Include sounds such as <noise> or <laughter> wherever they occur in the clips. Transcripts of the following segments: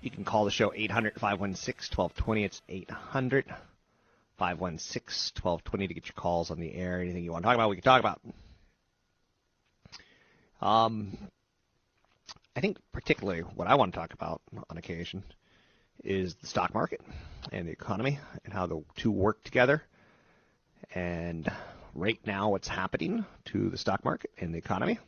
You can call the show 800 516 1220. It's 800 516 1220 to get your calls on the air. Anything you want to talk about, we can talk about. Um, I think particularly what I want to talk about on occasion is the stock market and the economy and how the two work together. And right now, what's happening to the stock market and the economy.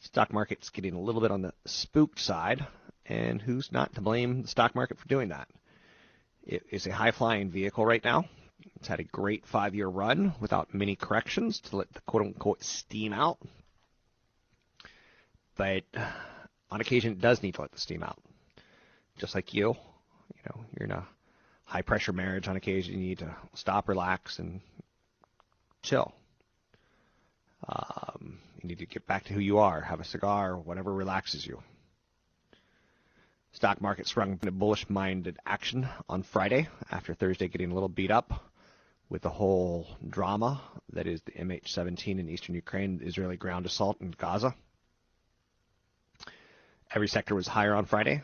Stock market's getting a little bit on the spooked side, and who's not to blame the stock market for doing that? It is a high flying vehicle right now. It's had a great five year run without many corrections to let the quote unquote steam out. But on occasion, it does need to let the steam out. Just like you, you know, you're in a high pressure marriage. On occasion, you need to stop, relax, and chill. Um, you need to get back to who you are, have a cigar, whatever relaxes you. Stock market sprung into bullish minded action on Friday after Thursday getting a little beat up with the whole drama that is the MH17 in eastern Ukraine, the Israeli ground assault in Gaza. Every sector was higher on Friday.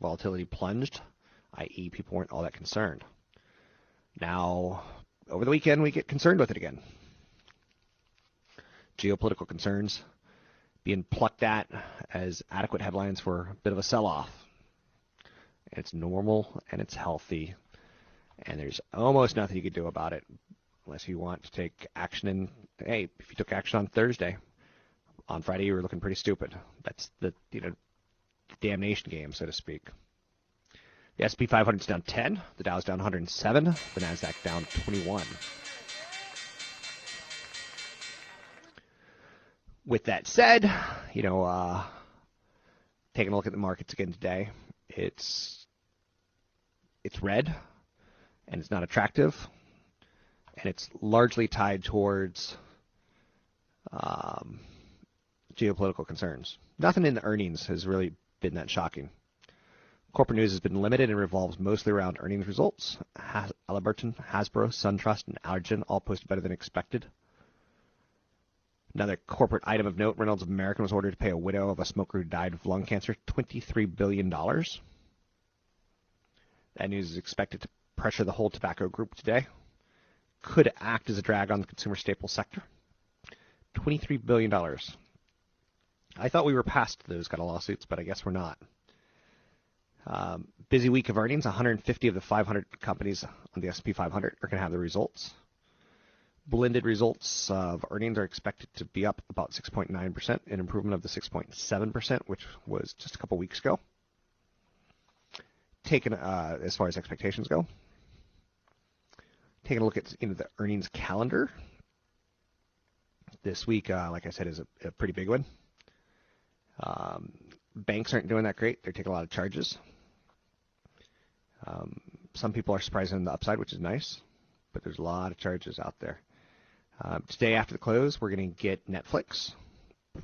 Volatility plunged, i.e., people weren't all that concerned. Now, over the weekend, we get concerned with it again. Geopolitical concerns being plucked at as adequate headlines for a bit of a sell off. It's normal and it's healthy, and there's almost nothing you can do about it unless you want to take action. And hey, if you took action on Thursday, on Friday you were looking pretty stupid. That's the you know the damnation game, so to speak. The S&P 500 is down 10. The Dow is down 107. The Nasdaq down 21. With that said, you know, uh, taking a look at the markets again today, it's it's red, and it's not attractive, and it's largely tied towards um, geopolitical concerns. Nothing in the earnings has really been that shocking. Corporate news has been limited and revolves mostly around earnings results. Halliburton, Hasbro, SunTrust, and Allergan all posted better than expected. Another corporate item of note, Reynolds American was ordered to pay a widow of a smoker who died of lung cancer $23 billion. That news is expected to pressure the whole tobacco group today. Could act as a drag on the consumer staple sector. $23 billion. I thought we were past those kind of lawsuits, but I guess we're not. Um, busy week of earnings. 150 of the 500 companies on the S&P 500 are going to have their results. Blended results of earnings are expected to be up about 6.9%, an improvement of the 6.7%, which was just a couple weeks ago. Taken uh, as far as expectations go, taking a look at you know, the earnings calendar. This week, uh, like I said, is a, pretty big one. Um, banks aren't doing that great. They're taking a lot of charges. Um, some people are surprised on the upside, which is nice, but there's a lot of charges out there. Um, today after the close, we're going to get Netflix,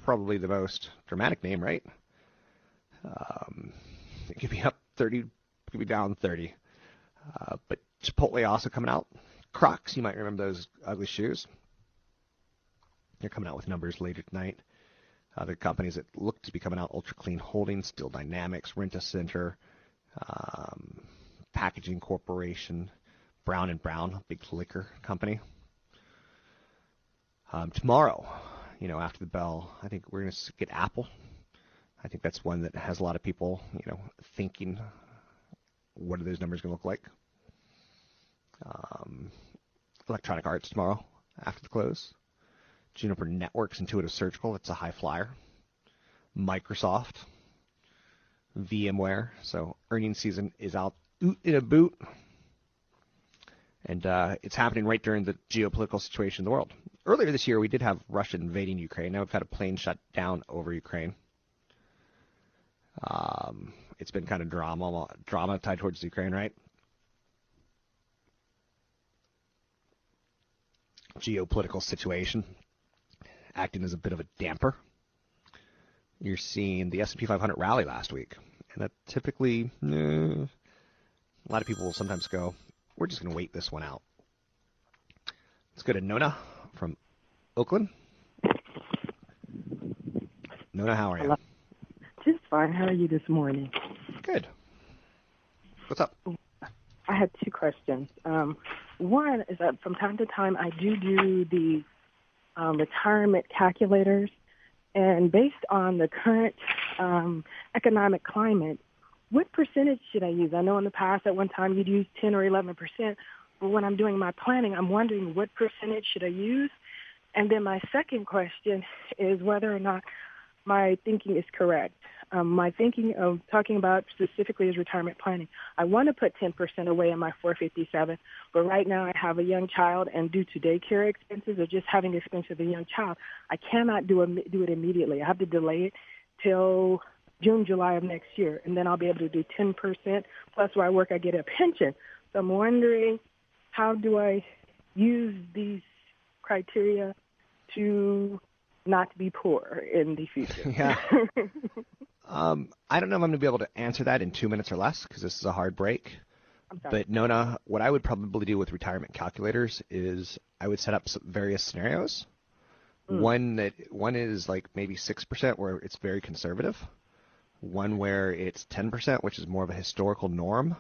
probably the most dramatic name, right? Um, it could be up 30, it could be down 30. Uh, but Chipotle also coming out. Crocs, you might remember those ugly shoes. They're coming out with numbers later tonight. Other companies that look to be coming out: Ultra Clean Holdings, Steel Dynamics, Rent-A-Center, um, Packaging Corporation, Brown and Brown, big liquor company. Um, tomorrow, you know, after the bell, I think we're going to get Apple. I think that's one that has a lot of people, you know, thinking, what are those numbers going to look like? Um, Electronic Arts tomorrow after the close. Juniper Networks, Intuitive Surgical, it's a high flyer. Microsoft, VMware. So earnings season is out in a boot. And uh, it's happening right during the geopolitical situation in the world. Earlier this year, we did have Russia invading Ukraine. Now we've had a plane shut down over Ukraine. Um, it's been kind of drama, drama tied towards Ukraine, right? Geopolitical situation acting as a bit of a damper. You're seeing the S&P 500 rally last week, and that typically, eh, a lot of people will sometimes go, "We're just going to wait this one out." Let's go to Nona from Oakland. Nona, how are you? Just fine. How are you this morning? Good. What's up? I had two questions. Um, one is that from time to time I do do the um, retirement calculators, and based on the current um, economic climate, what percentage should I use? I know in the past at one time you'd use 10 or 11 percent, when I'm doing my planning, I'm wondering what percentage should I use? And then my second question is whether or not my thinking is correct. Um, my thinking of talking about specifically is retirement planning. I want to put 10% away in my 457, but right now I have a young child, and due to daycare expenses or just having the expense of a young child, I cannot do, a, do it immediately. I have to delay it till June, July of next year, and then I'll be able to do 10% plus where I work, I get a pension. So I'm wondering how do I use these criteria to not be poor in the future? <laughs> Yeah. <laughs> Um, I don't know if I'm going to be able to answer that in two minutes or less because this is a hard break. But Nona, what I would probably do with retirement calculators is I would set up some various scenarios. Mm. One that one is like maybe six percent where it's very conservative. One where it's ten percent, which is more of a historical norm.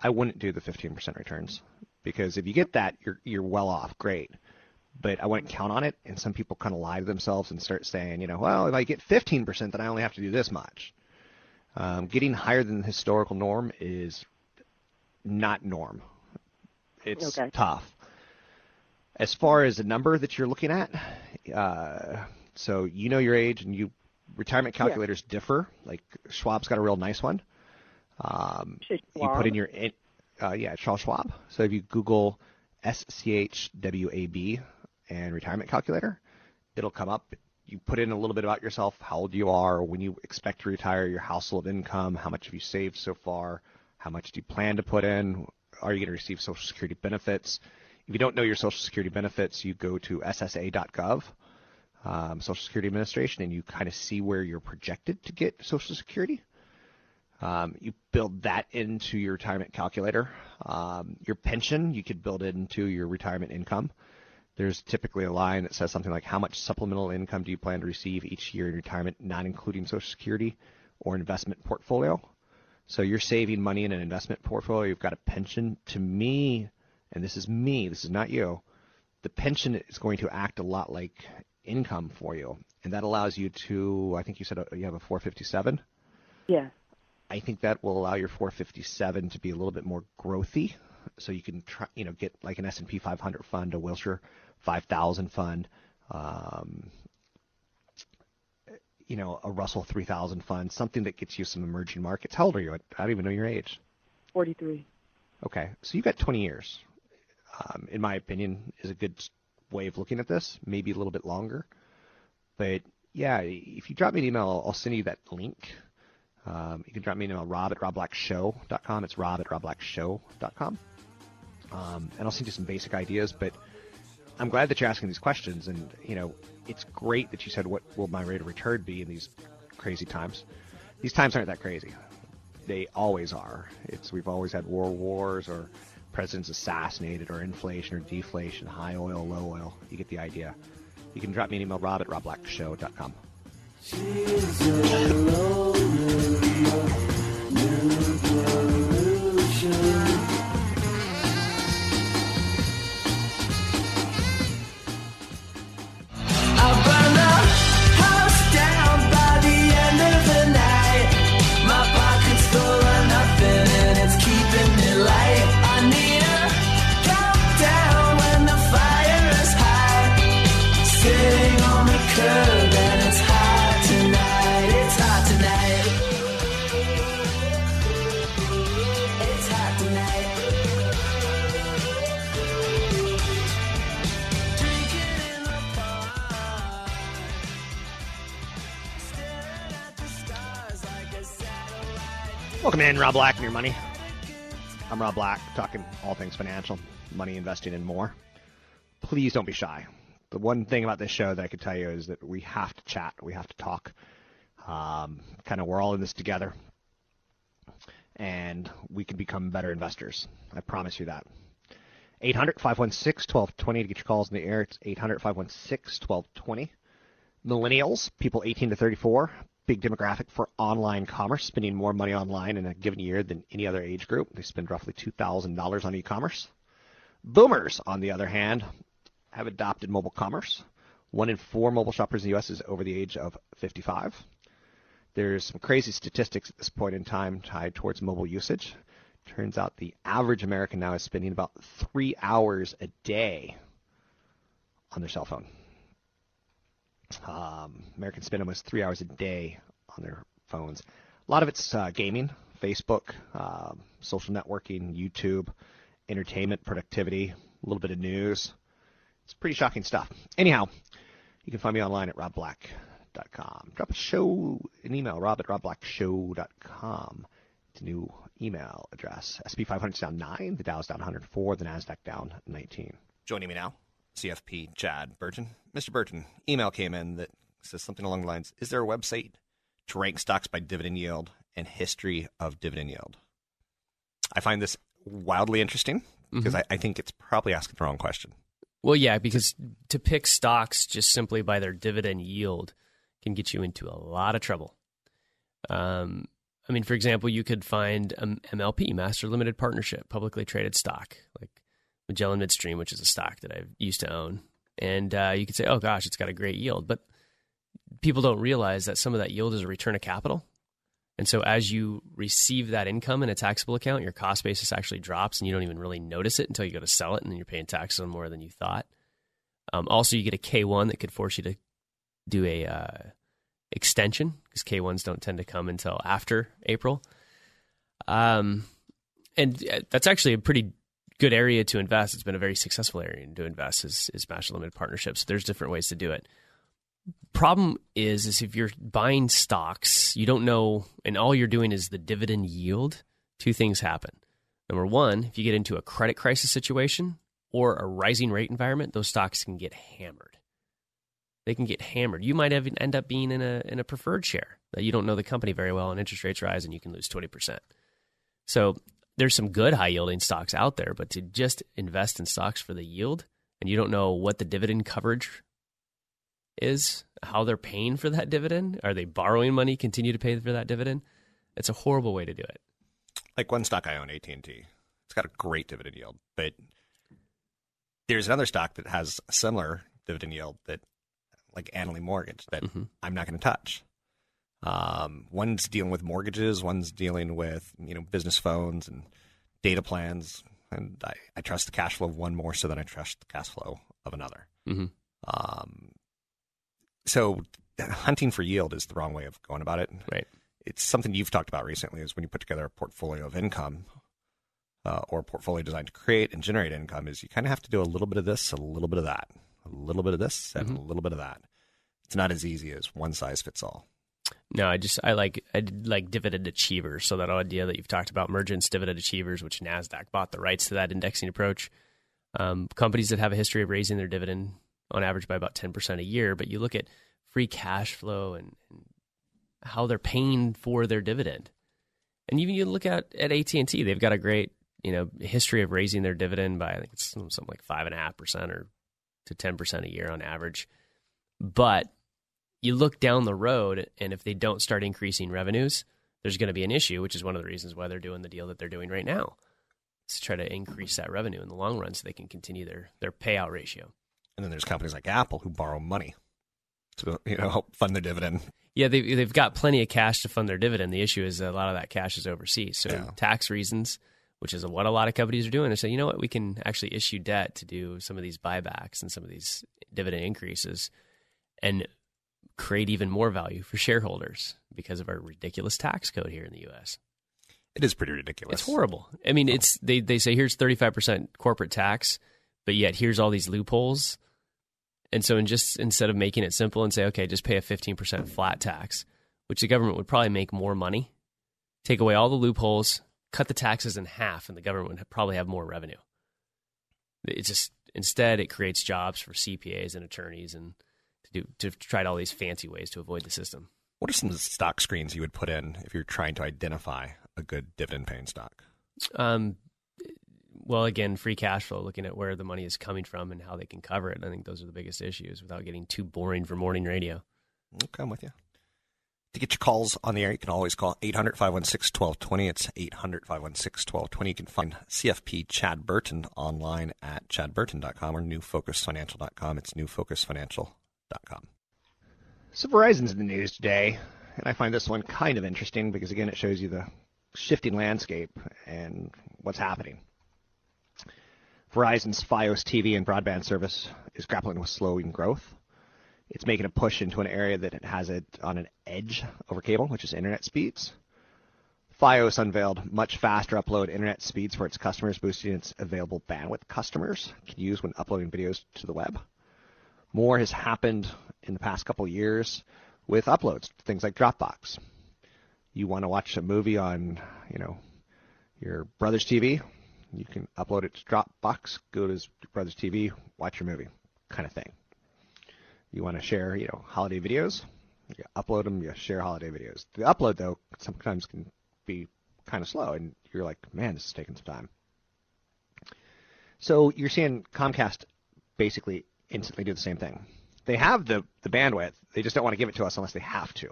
I wouldn't do the fifteen percent returns because if you get that, you're you're well off. Great but I wouldn't count on it. And some people kind of lie to themselves and start saying, you know, well, if I get 15%, then I only have to do this much. Um, getting higher than the historical norm is not norm. It's okay. tough. As far as the number that you're looking at, uh, so you know your age and you retirement calculators yeah. differ. Like Schwab's got a real nice one. Um, you put in your, uh, yeah, Charles Schwab. So if you Google SCHWAB, and retirement calculator. It'll come up. You put in a little bit about yourself, how old you are, when you expect to retire, your household income, how much have you saved so far, how much do you plan to put in, are you going to receive Social Security benefits? If you don't know your Social Security benefits, you go to SSA.gov, um, Social Security Administration, and you kind of see where you're projected to get Social Security. Um, you build that into your retirement calculator. Um, your pension, you could build into your retirement income there's typically a line that says something like how much supplemental income do you plan to receive each year in retirement, not including Social Security or investment portfolio. So you're saving money in an investment portfolio. You've got a pension. To me, and this is me, this is not you, the pension is going to act a lot like income for you. And that allows you to, I think you said uh, you have a 457? Yeah. I think that will allow your 457 to be a little bit more growthy. So you can try, you know, get like an S&P 500 fund, a Wilshire 5000 fund, um, you know, a Russell 3000 fund, something that gets you some emerging markets. How old are you? I don't even know your age. 43. Okay, so you've got 20 years. Um, in my opinion, is a good way of looking at this. Maybe a little bit longer, but yeah, if you drop me an email, I'll send you that link. Um, you can drop me an email, rob at robblackshow.com. It's rob at robblackshow.com. Um, and I'll send you some basic ideas, but I'm glad that you're asking these questions, and you know, it's great that you said, "What will my rate of return be in these crazy times?" These times aren't that crazy. They always are. It's we've always had war wars or president's assassinated or inflation or deflation, high oil, low oil. You get the idea. You can drop me an email, rob at robblackshow.com. She's Welcome in, Rob Black and your money. I'm Rob Black, talking all things financial, money, investing, and more. Please don't be shy. The one thing about this show that I could tell you is that we have to chat, we have to talk. Um, kind of, we're all in this together, and we can become better investors. I promise you that. 800 516 1220 to get your calls in the air. It's 800 516 1220. Millennials, people 18 to 34, big demographic for online commerce, spending more money online in a given year than any other age group. They spend roughly $2,000 on e-commerce. Boomers, on the other hand, have adopted mobile commerce. One in four mobile shoppers in the U.S. is over the age of 55. There's some crazy statistics at this point in time tied towards mobile usage. Turns out the average American now is spending about three hours a day on their cell phone. Um, Americans spend almost three hours a day on their phones. A lot of it's uh, gaming, Facebook, uh, social networking, YouTube, entertainment, productivity, a little bit of news. It's pretty shocking stuff. Anyhow, you can find me online at robblack.com. Drop a show, an email, rob at robblackshow.com. It's a new email address. SP 500 is down 9, the Dow's down 104, the NASDAQ down 19. Joining me now, CFP Chad Burton. Mr. Burton, email came in that says something along the lines Is there a website to rank stocks by dividend yield and history of dividend yield? I find this wildly interesting because I, I think it's probably asking the wrong question. Well, yeah, because to pick stocks just simply by their dividend yield can get you into a lot of trouble. Um, I mean, for example, you could find a MLP, Master Limited Partnership, publicly traded stock, like Magellan Midstream, which is a stock that I used to own. And uh, you could say, oh gosh, it's got a great yield. But people don't realize that some of that yield is a return of capital. And so as you receive that income in a taxable account, your cost basis actually drops and you don't even really notice it until you go to sell it and then you're paying taxes on more than you thought. Um, also, you get a K1 that could force you to do a uh, extension because K1s don't tend to come until after April. Um, and uh, that's actually a pretty good area to invest. It's been a very successful area to invest is, is master limited partnerships. There's different ways to do it. Problem is, is if you're buying stocks, you don't know, and all you're doing is the dividend yield. Two things happen. Number one, if you get into a credit crisis situation or a rising rate environment, those stocks can get hammered. They can get hammered. You might even end up being in a in a preferred share that you don't know the company very well, and interest rates rise, and you can lose twenty percent. So there's some good high yielding stocks out there, but to just invest in stocks for the yield and you don't know what the dividend coverage is, how they're paying for that dividend, are they borrowing money, continue to pay for that dividend? It's a horrible way to do it. Like one stock I own, AT and T, it's got a great dividend yield, but there's another stock that has a similar dividend yield that, like Annaly Mortgage, that mm-hmm. I'm not going to touch. Um, one's dealing with mortgages, one's dealing with you know business phones and data plans, and I, I trust the cash flow of one more so than I trust the cash flow of another. Mm-hmm. Um, so hunting for yield is the wrong way of going about it. Right. It's something you've talked about recently. Is when you put together a portfolio of income. Uh, or a portfolio designed to create and generate income is you kind of have to do a little bit of this, a little bit of that, a little bit of this, and mm-hmm. a little bit of that. It's not as easy as one size fits all. No, I just I like I like dividend achievers. So that idea that you've talked about, Mergent dividend achievers, which Nasdaq bought the rights to that indexing approach. Um, companies that have a history of raising their dividend on average by about ten percent a year, but you look at free cash flow and, and how they're paying for their dividend, and even you look at at AT and T, they've got a great you know history of raising their dividend by I think it's something like five and a half percent or to ten percent a year on average. But you look down the road, and if they don't start increasing revenues, there's going to be an issue, which is one of the reasons why they're doing the deal that they're doing right now. To try to increase that revenue in the long run so they can continue their, their payout ratio. And then there's companies like Apple who borrow money to you know help fund their dividend. Yeah, they, they've got plenty of cash to fund their dividend. The issue is a lot of that cash is overseas. So Yeah. tax reasons, which is what a lot of companies are doing, they're saying, you know what, we can actually issue debt to do some of these buybacks and some of these dividend increases and create even more value for shareholders because of our ridiculous tax code here in the U.S. It is pretty ridiculous. It's horrible. I mean, it's they they say here's 35% corporate tax, but yet here's all these loopholes. And so in just instead of making it simple and say, okay, just pay a 15% flat tax, which the government would probably make more money, take away all the loopholes, cut the taxes in half, and the government would probably have more revenue. It's just instead it creates jobs for CPAs and attorneys and to do to try all these fancy ways to avoid the system. What are some stock screens you would put in if you're trying to identify a good dividend paying stock? Um, well, again, free cash flow, looking at where the money is coming from and how they can cover it. I think those are the biggest issues without getting too boring for morning radio. Okay, I'm with you. To get your calls on the air, you can always call 800 516 1220. It's 800 516 1220. You can find CFP Chad Burton online at chadburton.com or newfocusfinancial.com. It's newfocusfinancial.com. So Verizon's in the news today, and I find this one kind of interesting because again, it shows you the shifting landscape and what's happening. Verizon's FiOS TV and broadband service is grappling with slowing growth. It's making a push into an area that it has it on an edge over cable, which is internet speeds. FiOS unveiled much faster upload internet speeds for its customers, boosting its available bandwidth customers can use when uploading videos to the web. More has happened in the past couple years with uploads, things like Dropbox. You want to watch a movie on, you know, your brother's TV, you can upload it to Dropbox, go to his brother's TV, watch your movie, kind of thing. You want to share, you know, holiday videos, you upload them, you share holiday videos. The upload though sometimes can be kind of slow, and you're like, man, this is taking some time. So you're seeing Comcast basically instantly do the same thing. They have the, the bandwidth, they just don't want to give it to us unless they have to.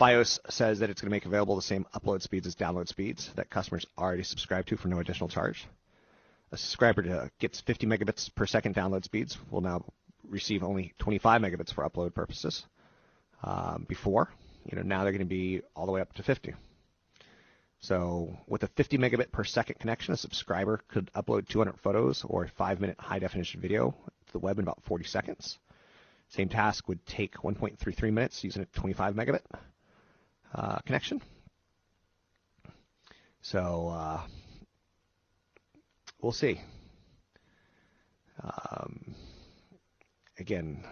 FiOS says that it's going to make available the same upload speeds as download speeds that customers already subscribe to for no additional charge. A subscriber to, gets 50 megabits per second download speeds will now receive only 25 megabits for upload purposes. Um, before, you know, now they're going to be all the way up to 50. So with a 50 megabit per second connection, a subscriber could upload 200 photos or a five minute high definition video to the web in about 40 seconds. Same task would take 1.33 minutes using a 25 megabit uh, connection. So uh, we'll see. Um, again,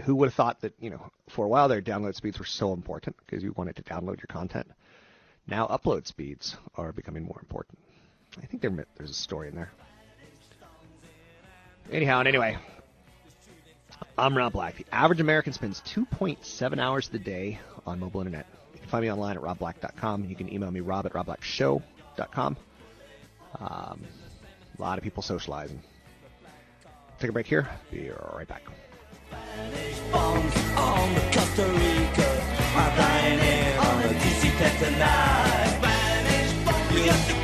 who would have thought that you know for a while their download speeds were so important because you wanted to download your content. Now upload speeds are becoming more important. I think there, there's a story in there. Anyhow, and anyway, I'm Rob Black. The average American spends 2.7 hours a day on mobile internet. You can find me online at robblack.com. You can email me rob at robblackshow.com. Um, a lot of people socializing. Take a break here. Be right back. bombs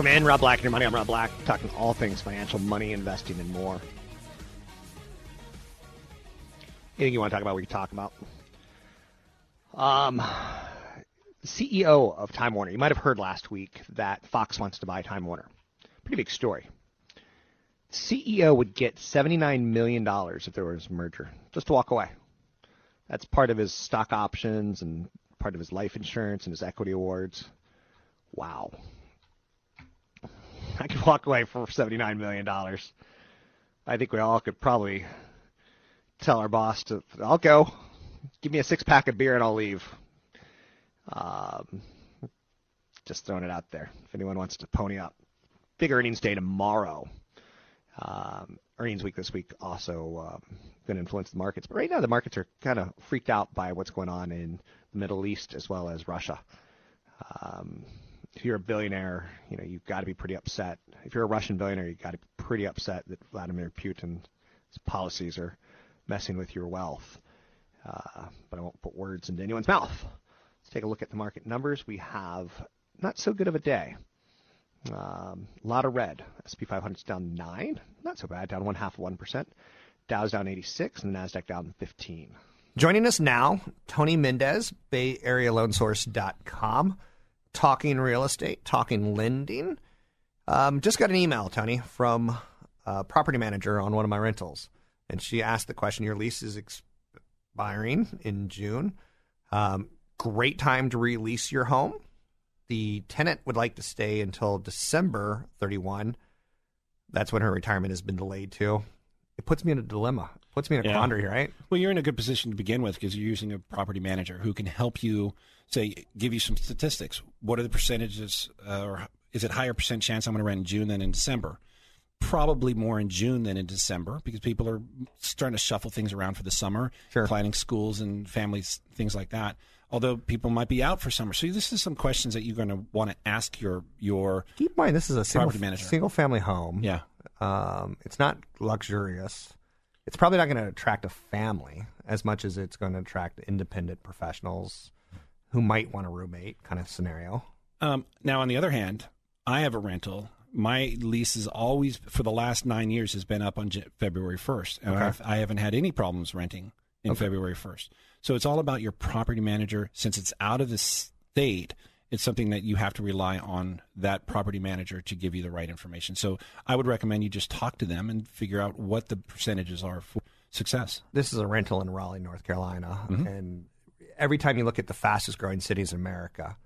Welcome in, Rob Black and your money. I'm Rob Black, talking all things financial, money, investing, and more. Anything you want to talk about, we can talk about. Um, CEO of Time Warner. You might have heard last week that Fox wants to buy Time Warner. Pretty big story. CEO would get $79 million if there was a merger, just to walk away. That's part of his stock options and part of his life insurance and his equity awards. Wow. I could walk away for $79 million. I think we all could probably tell our boss to, I'll go. Give me a six pack of beer and I'll leave. Um, just throwing it out there. If anyone wants to pony up. Big earnings day tomorrow. Um, earnings week this week also um, going to influence the markets. But right now, the markets are kind of freaked out by what's going on in the Middle East as well as Russia. Um, if you're a billionaire, you know you've got to be pretty upset. If you're a Russian billionaire, you've got to be pretty upset that Vladimir Putin's policies are messing with your wealth. Uh, but I won't put words into anyone's mouth. Let's take a look at the market numbers. We have not so good of a day. Um, a lot of red. SP 500's down nine, not so bad, down one half of one percent. Dow's down 86, and the Nasdaq down 15. Joining us now, Tony Mendez, BayAreaLoanSource.com, talking real estate, talking lending. Um, just got an email, Tony, from a property manager on one of my rentals, and she asked the question: Your lease is expiring in June. Um, great time to release your home. The tenant would like to stay until December 31. That's when her retirement has been delayed to. It puts me in a dilemma. Puts me in a Yeah. quandary, right? Well, you're in a good position to begin with because you're using a property manager who can help you, say, give you some statistics. What are the percentages, uh, or is it higher percent chance I'm going to rent in June than in December? Probably more in June than in December because people are starting to shuffle things around for the summer, planning schools and families, things like that. Although people might be out for summer, so this is some questions that you're going to want to ask your your Keep in mind, this is a single, property manager. single family home. Yeah. Um, it's not luxurious. It's probably not going to attract a family as much as it's going to attract independent professionals who might want a roommate kind of scenario. Um, now, on the other hand, I have a rental. My lease is always for the last nine years has been up on J- February first, and Okay. I've, I haven't had any problems renting in Okay. February first. So it's all about your property manager. Since it's out of the state, it's something that you have to rely on that property manager to give you the right information. So I would recommend you just talk to them and figure out what the percentages are for success. This is a rental in Raleigh, North Carolina, Mhm. and every time you look at the fastest growing cities in America,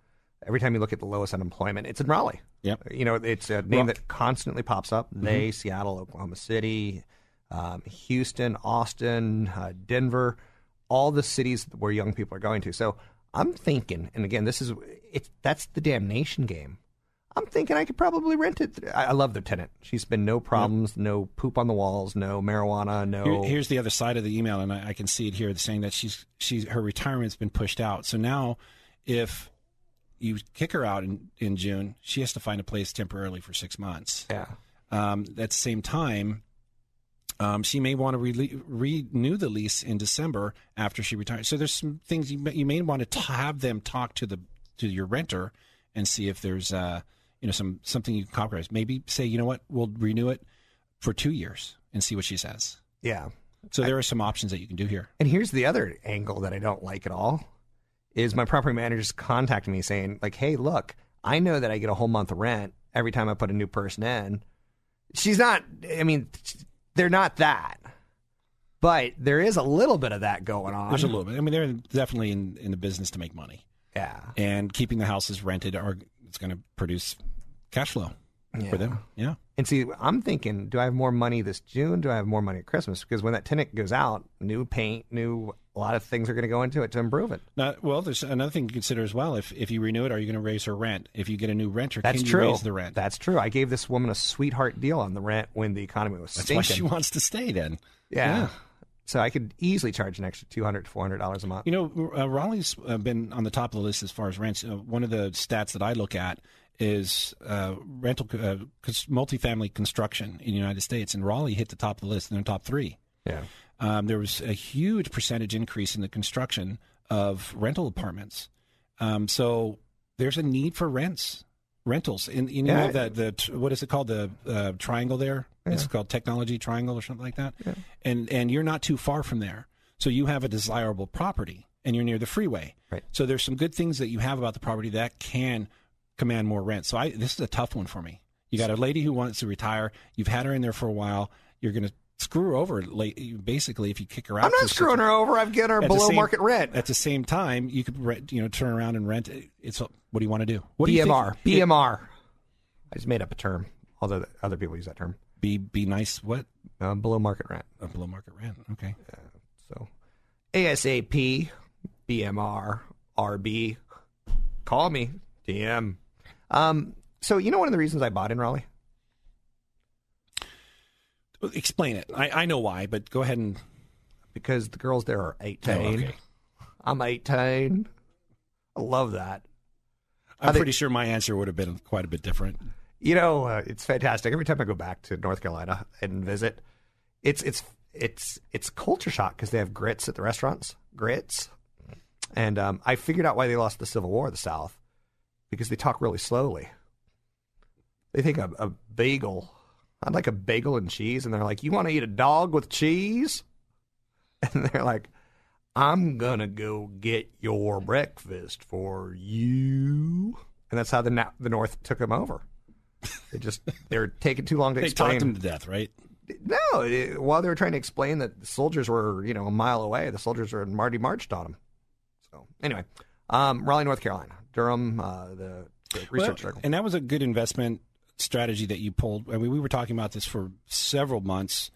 every time you look at the lowest unemployment, it's in Raleigh. Yep. You know, it's a name Well- that constantly pops up. They, Mhm. Seattle, Oklahoma City, um, Houston, Austin, uh, Denver, all the cities where young people are going to. So I'm thinking, and again, this is it's that's the damnation game. I'm thinking I could probably rent it. I, I love the tenant. She's been no problems, no poop on the walls, no marijuana, no. Here- here's the other side of the email, and I, I can see it here, saying that she's she's her retirement's been pushed out. So now, if you kick her out in, in June, she has to find a place temporarily for six months. Yeah. Um, at the same time, um, she may want to re- renew the lease in December after she retires. So there's some things you may, you may want to t- have them talk to the to your renter and see if there's uh, you know some something you can compromise. Maybe say you know what we'll renew it for two years and see what she says. Yeah. So there are some options that you can do here. And here's the other angle that I don't like at all is my property manager's contacting me saying like, "Hey, look, I know that I get a whole month of rent every time I put a new person in." She's not. I mean, they're not that, but there is a little bit of that going on. There's a little bit. I mean, they're definitely in, in the business to make money. Yeah. And keeping the houses rented are it's going to produce cash flow for them. Yeah. And see, I'm thinking, do I have more money this June? Do I have more money at Christmas? Because when that tenant goes out, new paint, new a lot of things are going to go into it to improve it. Now, well, there's another thing to consider as well. If if you renew it, are you going to raise her rent? If you get a new renter, That's can you true. raise the rent? That's true. I gave this woman a sweetheart deal on the rent when the economy was That's stinking. why she wants to stay. Then, Yeah. Yeah. So I could easily charge an extra two hundred to four hundred dollars a month. You know, uh, Raleigh's uh, been on the top of the list as far as rents. Uh, one of the stats that I look at is uh, rental uh, multifamily construction in the United States, and Raleigh hit the top of the list in the top three. Yeah. Um, there was a huge percentage increase in the construction of rental apartments. Um, so there's a need for rents, rentals. In you know Yeah. that the what is it called the uh, triangle there? It's called technology triangle or something like that. And and you're not too far from there, so you have a desirable property. and you're near the freeway. Right. So there's some good things that you have about the property that can command more rent. So I this is a tough one for me. You got a lady who wants to retire. You've had her in there for a while. You're going to screw her over basically if you kick her out. I'm not screwing her over. I've given her below same- market rent. At the same time, you could rent, you know turn around and rent. it. It's what do you want to do? What do BMR. think? BMR. I just made up a term. Although other people use that term. Be be nice. What? Uh, below market rent. Uh, below market rent. Okay. So ASAP, BMR, RB. Call me. DM. Um, so you know one of the reasons I bought in Raleigh? Explain it. I, I know why, but go ahead and Because the girls there are 18. Oh, okay. I'm 18. I love that. I'm think- pretty sure my answer would have been quite a bit different. You know, uh, it's fantastic. Every time I go back to North Carolina and visit, it's it's it's it's culture shock because they have grits at the restaurants, grits, and um, I figured out why they lost the Civil War, the South, because they talk really slowly. They think a, a bagel, I'd like a bagel and cheese, and they're like, "You want to eat a dog with cheese?" <laughs> And they're like, "I'm gonna go get your breakfast for you," and that's how the Na- the North took them over. They just <laughs> they're taking too long to They explain. talked him to death, right? No, it- while they were trying to explain that the soldiers were, you know, a mile away, the soldiers were in Marty marched on them. So anyway, um, Raleigh, North Carolina, Durham, uh, the, the research Well, circle. and that was a good investment strategy that you pulled. I mean, we were talking about this for several months.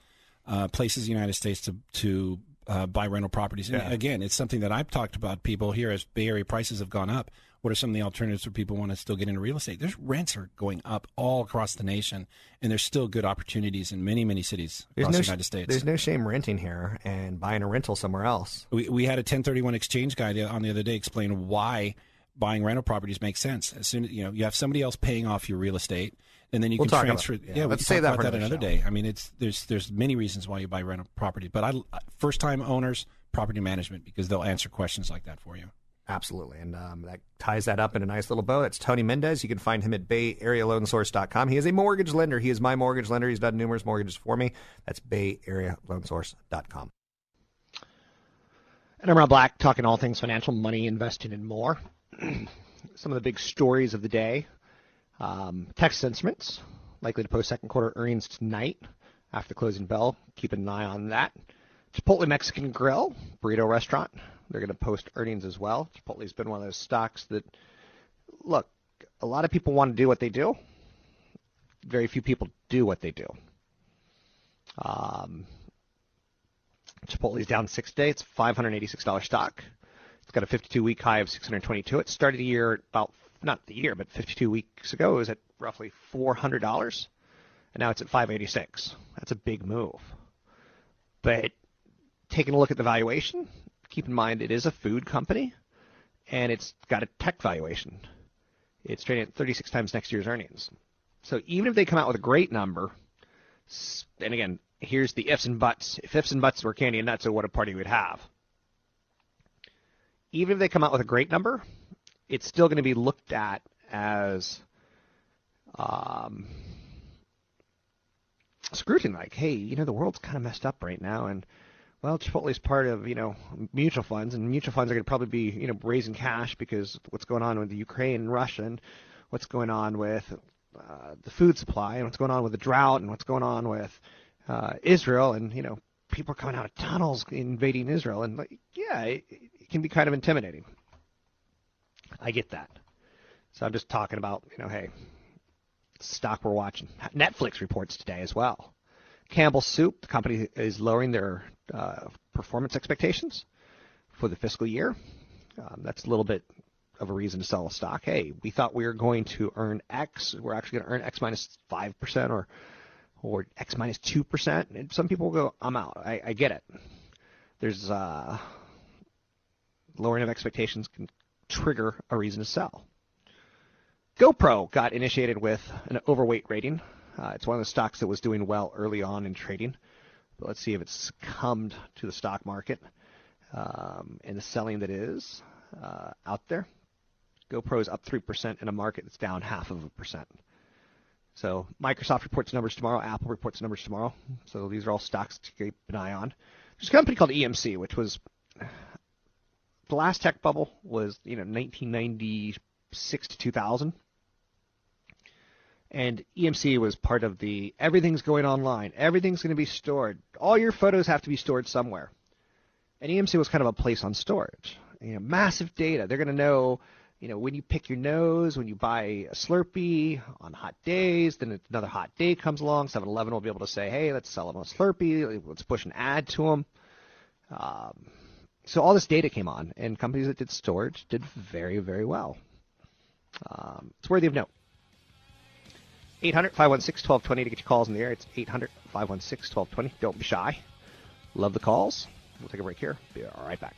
Uh, places in the United States to to uh, buy rental properties. Yeah. again, it's something that I've talked about. People here as Bay Area prices have gone up. What are some of the alternatives for people who want to still get into real estate? There's rents are going up all across the nation, and there's still good opportunities in many many cities There's across no, the United States. there's no shame renting here and buying a rental somewhere else. We, we had a 1031 exchange guy on the other day explain why buying rental properties makes sense. As soon as you know you have somebody else paying off your real estate, and then you We'll can talk about transfer. Yeah, yeah, let's can save talk that about that another another day. I mean, it's there's there's many reasons why you buy rental property, but I first time owners property management because they'll answer questions like that for you. Absolutely. And um, that ties that up in a nice little bow. It's Tony Mendez. You can find him at bayarealoansource.com. He is a mortgage lender. He is my mortgage lender. He's done numerous mortgages for me. That's bayarealoansource.com. And I'm Rob Black, talking all things financial, money, investing, and more. <clears throat> Some of the big stories of the day. Um, Texas Instruments, likely to post second quarter earnings tonight after closing bell. Keep an eye on that. Chipotle Mexican Grill, burrito restaurant. They're going to post earnings as well. Chipotle's been one of those stocks that, look, a lot of people want to do what they do. Very few people do what they do. Um, Chipotle's down six days. It's $586 stock. It's got a 52 week high of 622. It started the year at about, not the year, but 52 weeks ago, it was at roughly $400. And now it's at 586. That's a big move. But taking a look at the valuation, keep in mind it is a food company and it's got a tech valuation. It's trading at 36 times next year's earnings. So even if they come out with a great number, and again, here's the ifs and buts. If ifs and buts were candy and nuts, so what a party we'd have. Even if they come out with a great number, it's still going to be looked at as um, scrutiny. Like, hey, you know, the world's kind of messed up right now, and well, Chipotle is part of you know mutual funds, and mutual funds are going to probably be you know raising cash because what's going on with the Ukraine and Russia, and what's going on with uh, the food supply, and what's going on with the drought, and what's going on with uh, Israel, and you know people are coming out of tunnels invading Israel, and like, yeah, it, it can be kind of intimidating. I get that. So I'm just talking about you know, hey, stock we're watching. Netflix reports today as well. Campbell Soup, the company is lowering their uh, performance expectations for the fiscal year. Um, that's a little bit of a reason to sell a stock. Hey, we thought we were going to earn X. We're actually going to earn X minus minus five percent or or X minus two percent. And some people will go, I'm out. I, I get it. There's uh, lowering of expectations can trigger a reason to sell. GoPro got initiated with an overweight rating. Uh, it's one of the stocks that was doing well early on in trading. But let's see if it's succumbed to the stock market um, and the selling that is uh, out there. GoPro is up 3% in a market that's down half of a percent. So Microsoft reports numbers tomorrow. Apple reports numbers tomorrow. So these are all stocks to keep an eye on. There's a company called EMC, which was the last tech bubble was you know 1996 to 2000, and EMC was part of the everything's going online, everything's going to be stored, all your photos have to be stored somewhere, and EMC was kind of a place on storage. You know, massive data. They're going to know. You know, when you pick your nose, when you buy a Slurpee on hot days, then another hot day comes along. 7-Eleven will be able to say, "Hey, let's sell them a Slurpee. Let's push an ad to them." Um, so all this data came on, and companies that did storage did very, very well. Um, it's worthy of note. 800 516 1220 to get your calls in the air. It's 800 516 1220. Don't be shy. Love the calls. We'll take a break here. Be right back.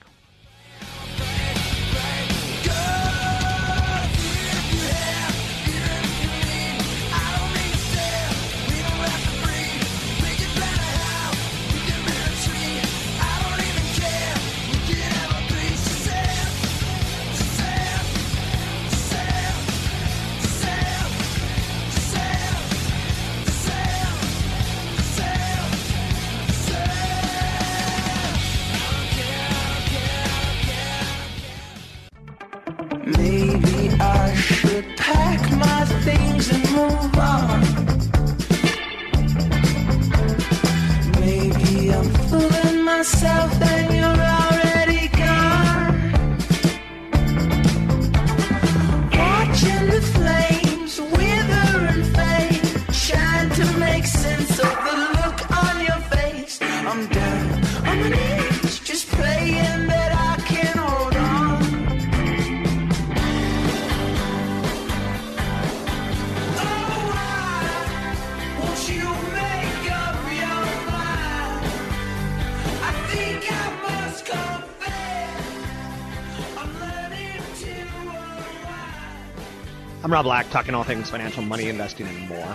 Rob Black, talking all things financial, money, investing, and more.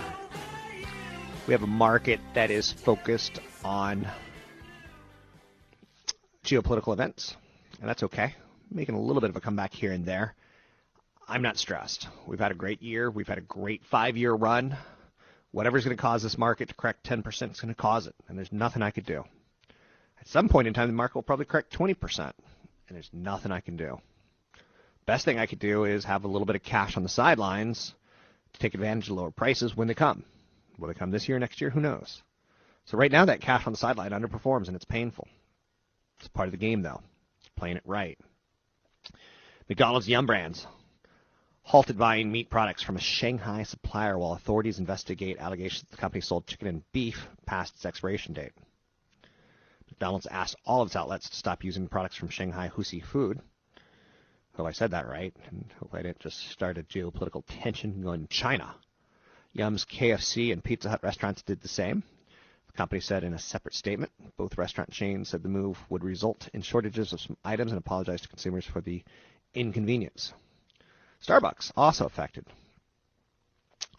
We have a market that is focused on geopolitical events, and that's okay. Making a little bit of a comeback here and there. I'm not stressed. We've had a great year. We've had a great five year run. Whatever's going to cause this market to correct 10% is going to cause it, and there's nothing I could do. At some point in time, the market will probably correct 20%, and there's nothing I can do. Best thing I could do is have a little bit of cash on the sidelines to take advantage of lower prices when they come. Will they come this year, next year? Who knows? So right now, that cash on the sideline underperforms, and it's painful. It's part of the game, though. It's playing it right. McDonald's Yum Brands halted buying meat products from a Shanghai supplier while authorities investigate allegations that the company sold chicken and beef past its expiration date. McDonald's asked all of its outlets to stop using products from Shanghai Husi Food. Hope I said that right, and hope I didn't just start a geopolitical tension going in China. Yum's KFC and Pizza Hut restaurants did the same. The company said in a separate statement, both restaurant chains said the move would result in shortages of some items and apologized to consumers for the inconvenience. Starbucks also affected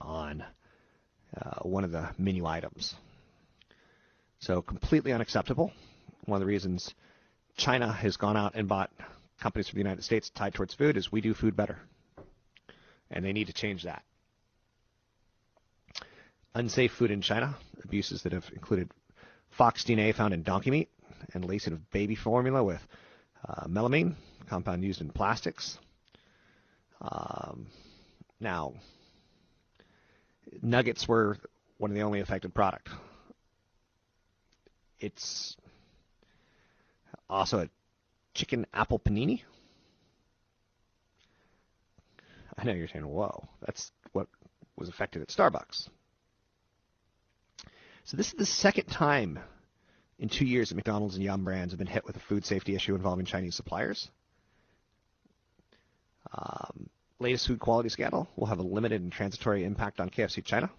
on uh, one of the menu items. So completely unacceptable. One of the reasons China has gone out and bought companies from the United States tied towards food is we do food better. And they need to change that. Unsafe food in China, abuses that have included fox DNA found in donkey meat and lacing of baby formula with uh, melamine, compound used in plastics. Um, now, nuggets were one of the only affected product. It's also a chicken apple panini. I know you're saying, "Whoa, that's what was affected at Starbucks." So this is the second time in two years that McDonald's and Yum brands have been hit with a food safety issue involving Chinese suppliers. Um, latest food quality scandal will have a limited and transitory impact on KFC China.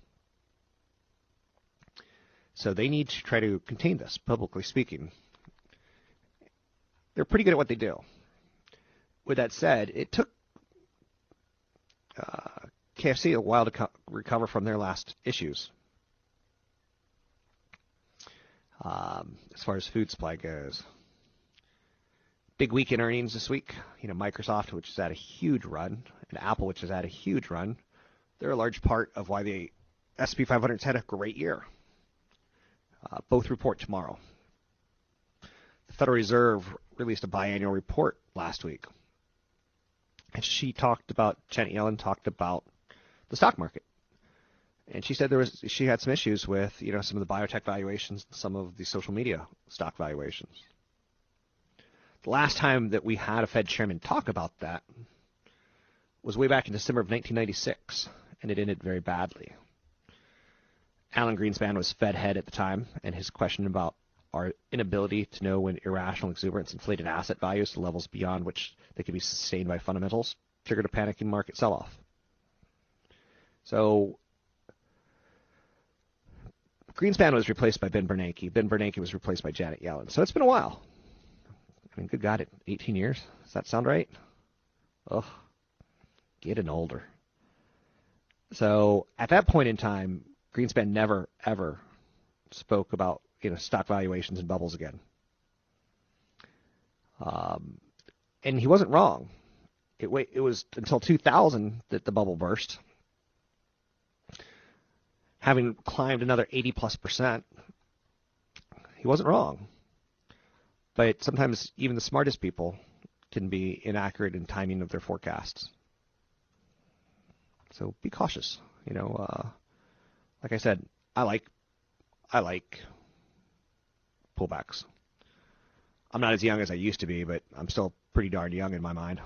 So they need to try to contain this, publicly speaking. They're pretty good at what they do. With that said, it took uh, KFC a while to co- recover from their last issues. Um, as far as food supply goes, big week in earnings this week. You know, Microsoft, which has had a huge run, and Apple, which has had a huge run. They're a large part of why the S&P 500's had a great year. Uh, both report tomorrow. Federal Reserve released a biannual report last week. And she talked about, Janet Yellen talked about the stock market. And she said there was she had some issues with, you know, some of the biotech valuations, some of the social media stock valuations. The last time that we had a Fed chairman talk about that was way back in December of 1996, and it ended very badly. Alan Greenspan was Fed head at the time, and his question about our inability to know when irrational exuberance inflated asset values to levels beyond which they could be sustained by fundamentals triggered a panicking market sell-off. So Greenspan was replaced by Ben Bernanke. Ben Bernanke was replaced by Janet Yellen. So it's been a while. I mean, good God, 18 years? Does that sound right? Ugh, getting older. So at that point in time, Greenspan never, ever spoke about you know stock valuations and bubbles again. Um, and he wasn't wrong. It it was until 2000 that the bubble burst, having climbed another 80 plus percent. He wasn't wrong. But sometimes even the smartest people can be inaccurate in timing of their forecasts. So be cautious. You know, uh, like I said, I like I like pullbacks. I'm not as young as I used to be, but I'm still pretty darn young in my mind.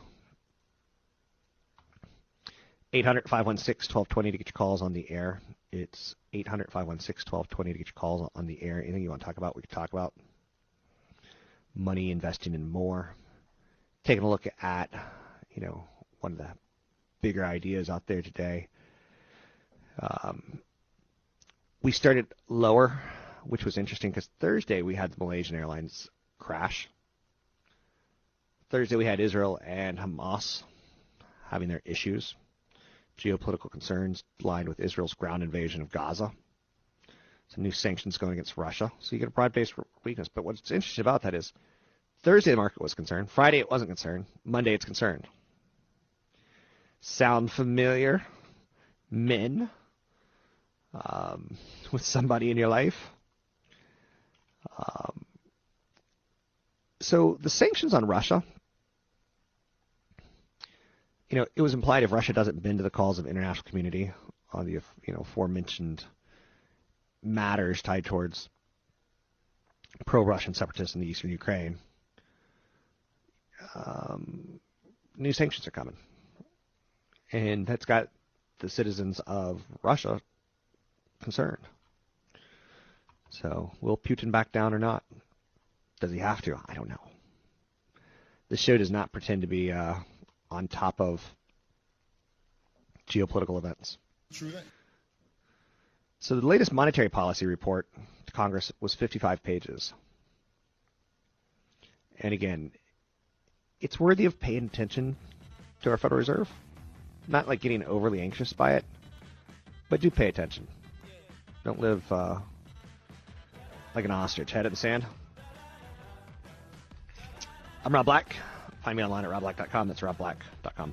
800 516 1220 to get your calls on the air. It's 800 516 1220 to get your calls on the air. Anything you want to talk about, we can talk about. Money, investing, and more. Taking a look at, you know, one of the bigger ideas out there today. Um, we started lower, which was interesting because Thursday we had the Malaysian Airlines crash. Thursday we had Israel and Hamas having their issues, geopolitical concerns lined with Israel's ground invasion of Gaza. Some new sanctions going against Russia. So you get a broad-based weakness. But what's interesting about that is Thursday the market was concerned. Friday it wasn't concerned. Monday it's concerned. Sound familiar? Men? um, with somebody in your life. Um, so the sanctions on Russia, you know, it was implied if Russia doesn't bend to the calls of international community on the you know aforementioned matters tied towards pro-Russian separatists in the eastern Ukraine, um, new sanctions are coming, and that's got the citizens of Russia concerned. So, will Putin back down or not? Does he have to? I don't know. This show does not pretend to be uh, on top of geopolitical events. True. So, the latest monetary policy report to Congress was 55 pages. And again, it's worthy of paying attention to our Federal Reserve. Not like getting overly anxious by it, but do pay attention. Don't live uh, like an ostrich, head in the sand. I'm Rob Black. Find me online at robblack.com. That's robblack.com.